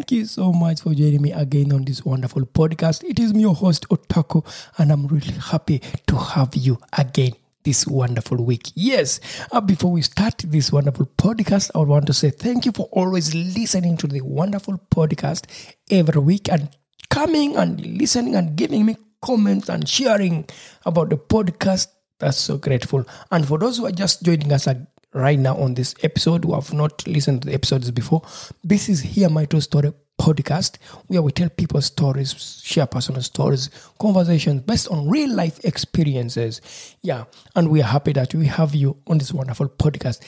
Thank you so much for joining me again on this wonderful podcast. It is me, your host, Otako, and I'm really happy to have you again this wonderful week. Yes, uh, before we start this wonderful podcast, I want to say thank you for always listening to the wonderful podcast every week and coming and listening and giving me comments and sharing about the podcast. That's so grateful. And for those who are just joining us right now on this episode who have not listened to the episodes before, this is Hear My True Story podcast where we tell people stories, share personal stories, conversations based on real life experiences. Yeah, and we are happy that we have you on this wonderful podcast.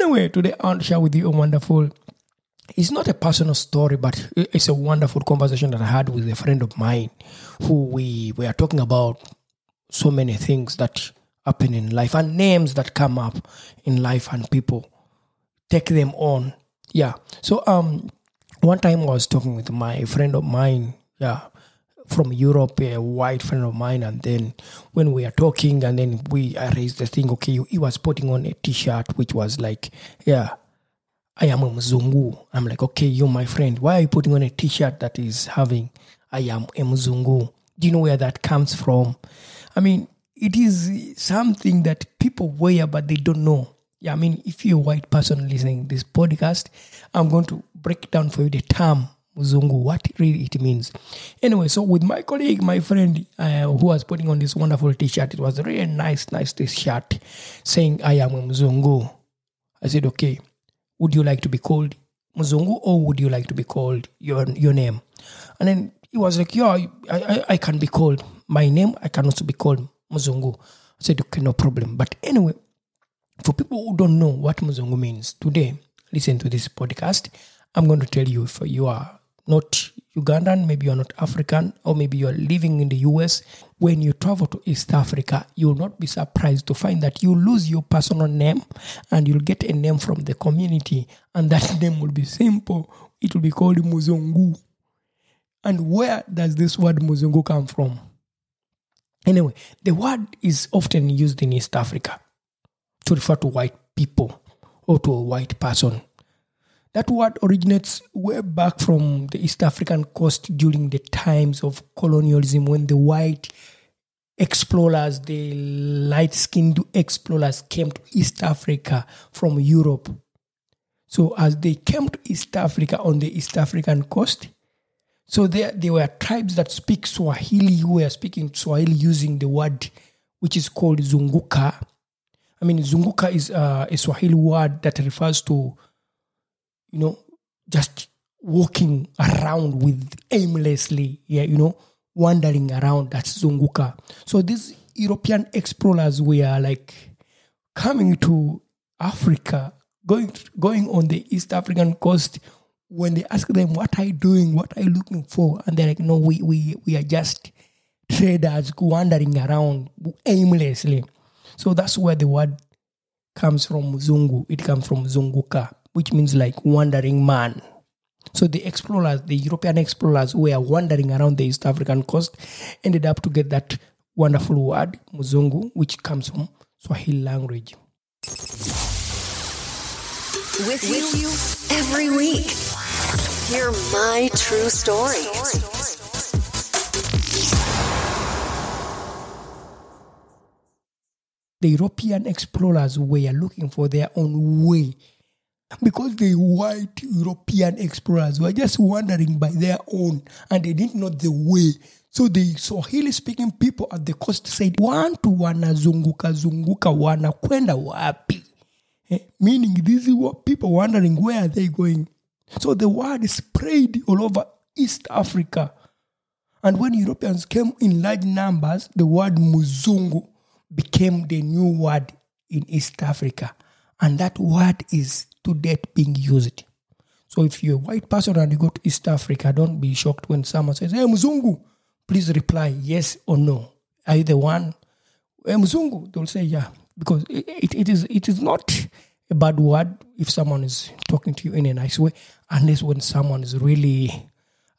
Anyway, today I want to share with you a wonderful it's not a personal story, but it's a wonderful conversation that I had with a friend of mine who we were talking about so many things that happen in life and names that come up in life and people take them on. Yeah. So um one time I was talking with my friend of mine, yeah, from Europe, a white friend of mine, and then when we are talking, and then we I raised the thing. Okay, he was putting on a T-shirt which was like, yeah, I am a Mzungu. I'm like, okay, you're my friend. Why are you putting on a T-shirt that is having I am a Mzungu? Do you know where that comes from? I mean, it is something that people wear, but they don't know. Yeah, I mean, if you're a white person listening this podcast, I'm going to break down for you the term Mzungu, what really it means. Anyway, so with my colleague, my friend uh, who was putting on this wonderful t-shirt, it was really nice, nice t-shirt saying, I am a Mzungu. I said, okay, would you like to be called Mzungu or would you like to be called your, your name? And then he was like, yeah, I, I, I can be called my name. I can also be called Mzungu. I said, okay, no problem. But anyway, for people who don't know what Muzungu means, today, listen to this podcast. I'm going to tell you if you are not Ugandan, maybe you're not African, or maybe you're living in the US, when you travel to East Africa, you'll not be surprised to find that you lose your personal name and you'll get a name from the community, and that name will be simple. It will be called Muzungu. And where does this word Muzungu come from? Anyway, the word is often used in East Africa to refer to white people or to a white person. That word originates way back from the East African coast during the times of colonialism when the white explorers, the light skinned explorers came to East Africa from Europe. So, as they came to East Africa on the East African coast, so there, there were tribes that speak Swahili who were speaking Swahili using the word which is called Zunguka. I mean, Zunguka is uh, a Swahili word that refers to, you know, just walking around with aimlessly, yeah, you know, wandering around. That's Zunguka. So these European explorers were like coming to Africa, going going on the East African coast. When they ask them, "What are you doing? What are you looking for?" and they're like, "No, we we we are just traders wandering around aimlessly." So that's where the word comes from Zungu. It comes from Zunguka, which means like wandering man. So the explorers, the European explorers who were wandering around the East African coast, ended up to get that wonderful word, Muzungu, which comes from Swahili language. With you every week. Hear my true story. The European explorers were looking for their own way because the white European explorers were just wandering by their own and they didn't know the way. So the Swahili speaking people at the coast said, Wantu wanazunguka zunguka wanakwenda wapi? Eh, Meaning these people wondering where are they going. So the word spread all over East Africa. And when Europeans came in large numbers, the word Muzungu became the new word in East Africa. And that word is to date being used. So if you're a white person and you go to East Africa, don't be shocked when someone says, Hey, Muzungu. Please reply yes or no. Are you the one? Hey, Muzungu. They'll say, Yeah. Because it, it, is it is not a bad word if someone is talking to you in a nice way, unless when someone is really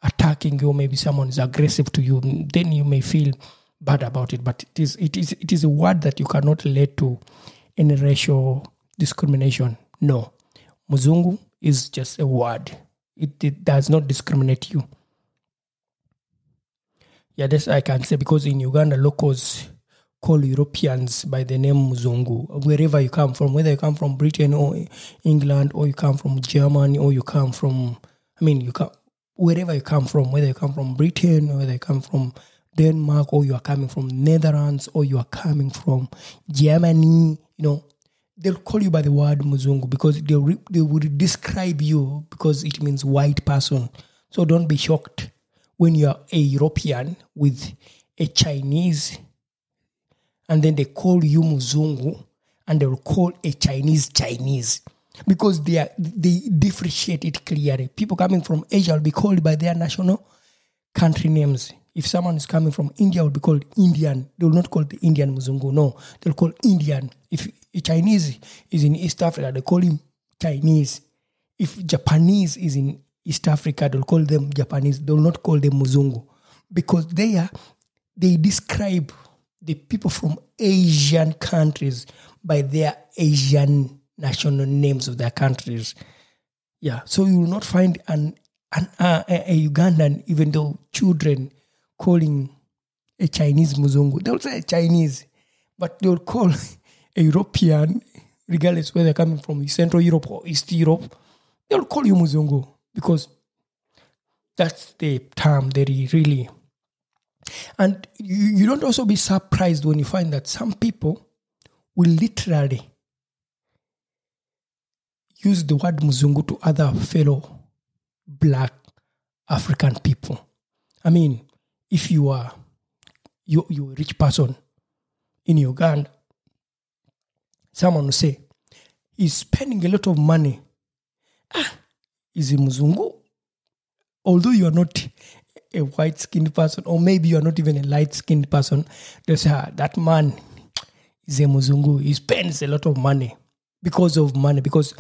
attacking you, maybe someone is aggressive to you, then you may feel bad about it. But it is it is it is a word that you cannot relate to any racial discrimination. No. Muzungu is just a word. It, it does not discriminate you. Yeah, this I can say because in Uganda, locals call Europeans by the name Muzungu. Wherever you come from, whether you come from Britain or England, or you come from Germany, or you come from, I mean, you come wherever you come from, whether you come from Britain, or whether you come from Denmark, or you are coming from Netherlands, or you are coming from Germany, you know, they'll call you by the word Muzungu because they they would describe you because it means white person. So don't be shocked when you are a European with a Chinese, and then they call you Muzungu, and they will call a Chinese Chinese because they are they differentiate it clearly. People coming from Asia will be called by their national country names. If someone is coming from India, will be called Indian. They will not call the Indian Muzungu. No, they'll call Indian. If a Chinese is in East Africa, they call him Chinese. If Japanese is in East Africa, they'll call them Japanese. They will not call them Muzungu because they are they describe the people from Asian countries by their Asian national names of their countries. Yeah, so you will not find an, an uh, a, Ugandan, even though children calling a Chinese Muzungu. They'll say Chinese, but they'll call a European, regardless whether they're coming from Central Europe or East Europe, they'll call you Muzungu because that's the term they really. And you, you don't also be surprised when you find that some people will literally use the word Muzungu to other fellow black African people. I mean, if you are you you're a rich person in Uganda, someone will say, he's spending a lot of money. Ah, is he Muzungu? Although you are not a white skinned person, or maybe you are not even a light skinned person, they'll say, ah, that man is a Muzungu. He spends a lot of money because of money. Because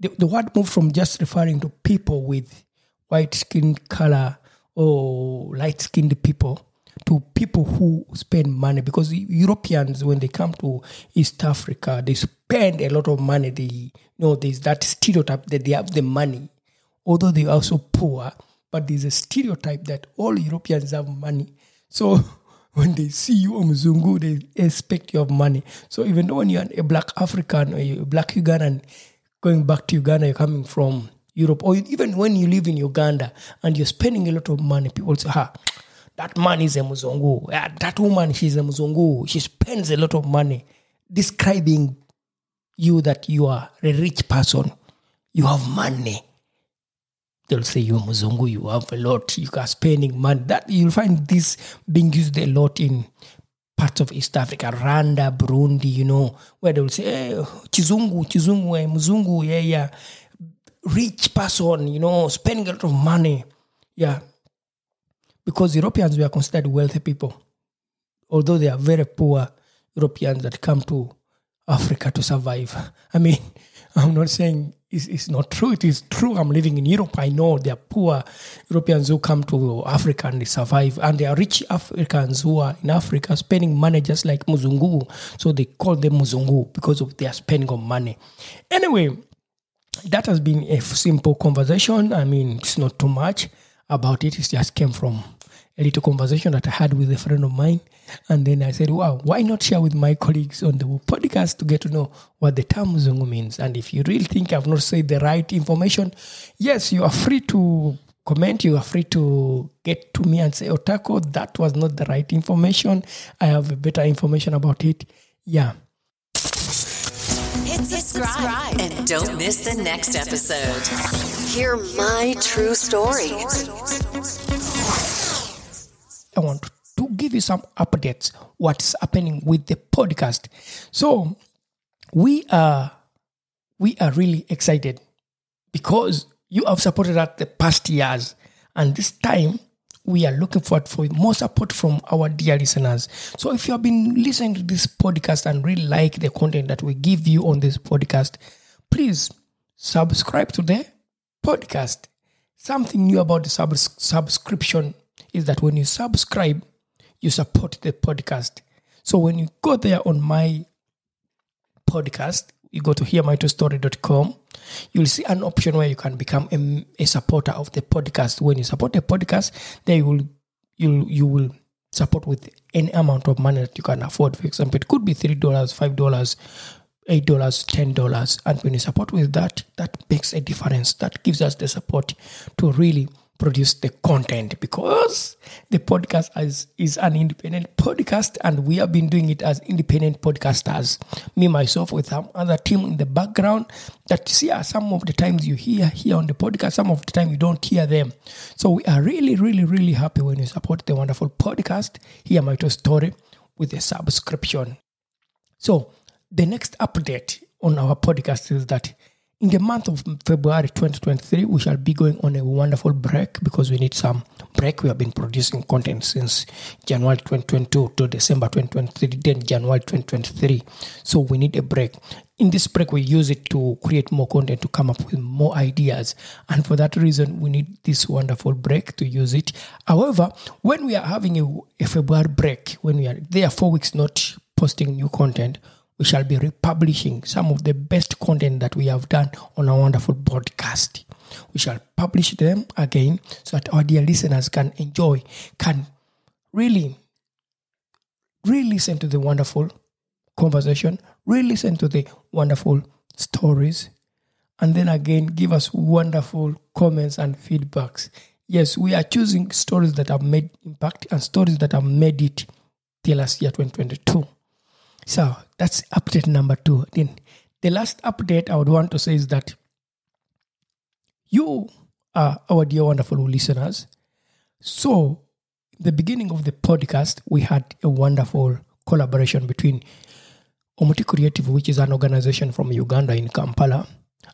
the, the word moved from just referring to people with white skinned color or light skinned people to people who spend money because Europeans when they come to East Africa they spend a lot of money they you know there's that stereotype that they have the money although they're also poor but there's a stereotype that all Europeans have money so when they see you a Mzungu they expect you have money so even though when you're a black African or a black Ugandan going back to Uganda you're coming from Europe, or even when you live in Uganda and you're spending a lot of money, people say, "Ha, that man is a Muzungu. That woman, she's a Muzungu. She spends a lot of money." Describing you that you are a rich person, you have money. They'll say you're Muzungu, you have a lot, you are spending money. That you'll find this being used a lot in parts of East Africa, Rwanda, Burundi, you know, where they'll say, hey, Chizungu, Chizungu, eh, Muzungu, yeah, yeah rich person, you know, spending a lot of money. Yeah. Because Europeans were considered wealthy people. Although they are very poor Europeans that come to Africa to survive. I mean, I'm not saying it's, it's not true. It is true. I'm living in Europe. I know there are poor Europeans who come to Africa and they survive, and there are rich Africans who are in Africa spending money just like Muzungu. So they call them Muzungu because of their spending of money. Anyway, that has been a simple conversation. I mean, it's not too much about it. It just came from a little conversation that I had with a friend of mine. And then I said, wow, why not share with my colleagues on the podcast to get to know what the term Muzungu means? And if you really think I've not said the right information, yes, you are free to comment. You are free to get to me and say, Otako, that was not the right information. I have better information about it. Yeah. Hit subscribe and don't miss the next episode. Hear my true story. I want to give you some updates what's happening with the podcast. So we are we are really excited because you have supported us the past years and this time we are looking forward for more support from our dear listeners. So if you have been listening to this podcast and really like the content that we give you on this podcast, please subscribe to the podcast. Something new about the sub- subscription is that when you subscribe, you support the podcast. So when you go there on my podcast, you go to hearmytruestory.com, you'll see an option where you can become a, a supporter of the podcast. When you support the podcast, then you will you you will support with any amount of money that you can afford. For example, it could be three dollars, five dollars, eight dollars, ten dollars, and when you support with that, that makes a difference. That gives us the support to really produce the content because the podcast is, is an independent podcast and we have been doing it as independent podcasters. Me, myself, with some other team in the background that you see some of the times you hear here on the podcast, some of the time you don't hear them. So we are really, really, really happy when you support the wonderful podcast, Hear My True Story, with a subscription. So the next update on our podcast is that in the month of February 2023, we shall be going on a wonderful break because we need some break. We have been producing content since January 2022 to December 2023, then January 2023. So we need a break. In this break, we use it to create more content, to come up with more ideas. And for that reason, we need this wonderful break to use it. However, when we are having a, a February break, when we are there four weeks not posting new content, we shall be republishing some of the best content that we have done on our wonderful podcast. We shall publish them again so that our dear listeners can enjoy, can really, really listen to the wonderful conversation, really listen to the wonderful stories, and then again give us wonderful comments and feedbacks. Yes, we are choosing stories that have made impact and stories that have made it till last year 2022. So that's update number two. Then the last update I would want to say is that you are our dear wonderful listeners. So the beginning of the podcast, we had a wonderful collaboration between Omuti Creative, which is an organization from Uganda in Kampala,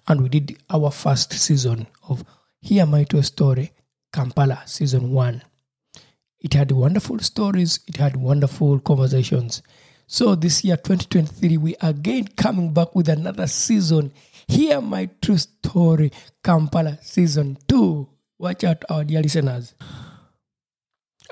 and we did our first season of Hear My True Story, Kampala, season one. It had wonderful stories, it had wonderful conversations. So this year, 2023, we are again coming back with another season. Hear my true story, Kampala season two. Watch out, our dear listeners.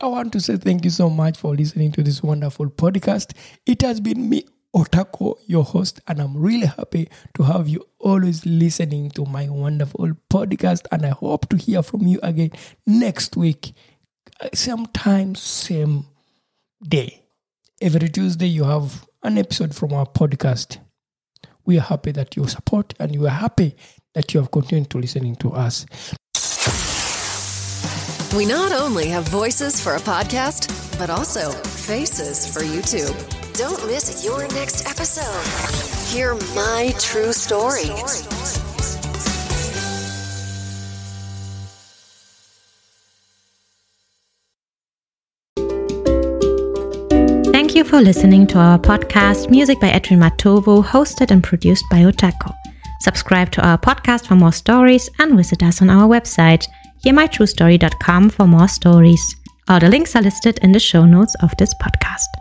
I want to say thank you so much for listening to this wonderful podcast. It has been me, Otako, your host, and I'm really happy to have you always listening to my wonderful podcast. And I hope to hear from you again next week, uh, same time, same day. Every Tuesday, you have an episode from our podcast. We are happy that you support and we are happy that you have continued to listening to us. We not only have voices for a podcast, but also faces for YouTube. Don't miss your next episode. Hear my true story. For listening to our podcast, Music by Edwin Matovo, hosted and produced by Otako. Subscribe to our podcast for more stories and visit us on our website, hearmytruestory.com for more stories. All the links are listed in the show notes of this podcast.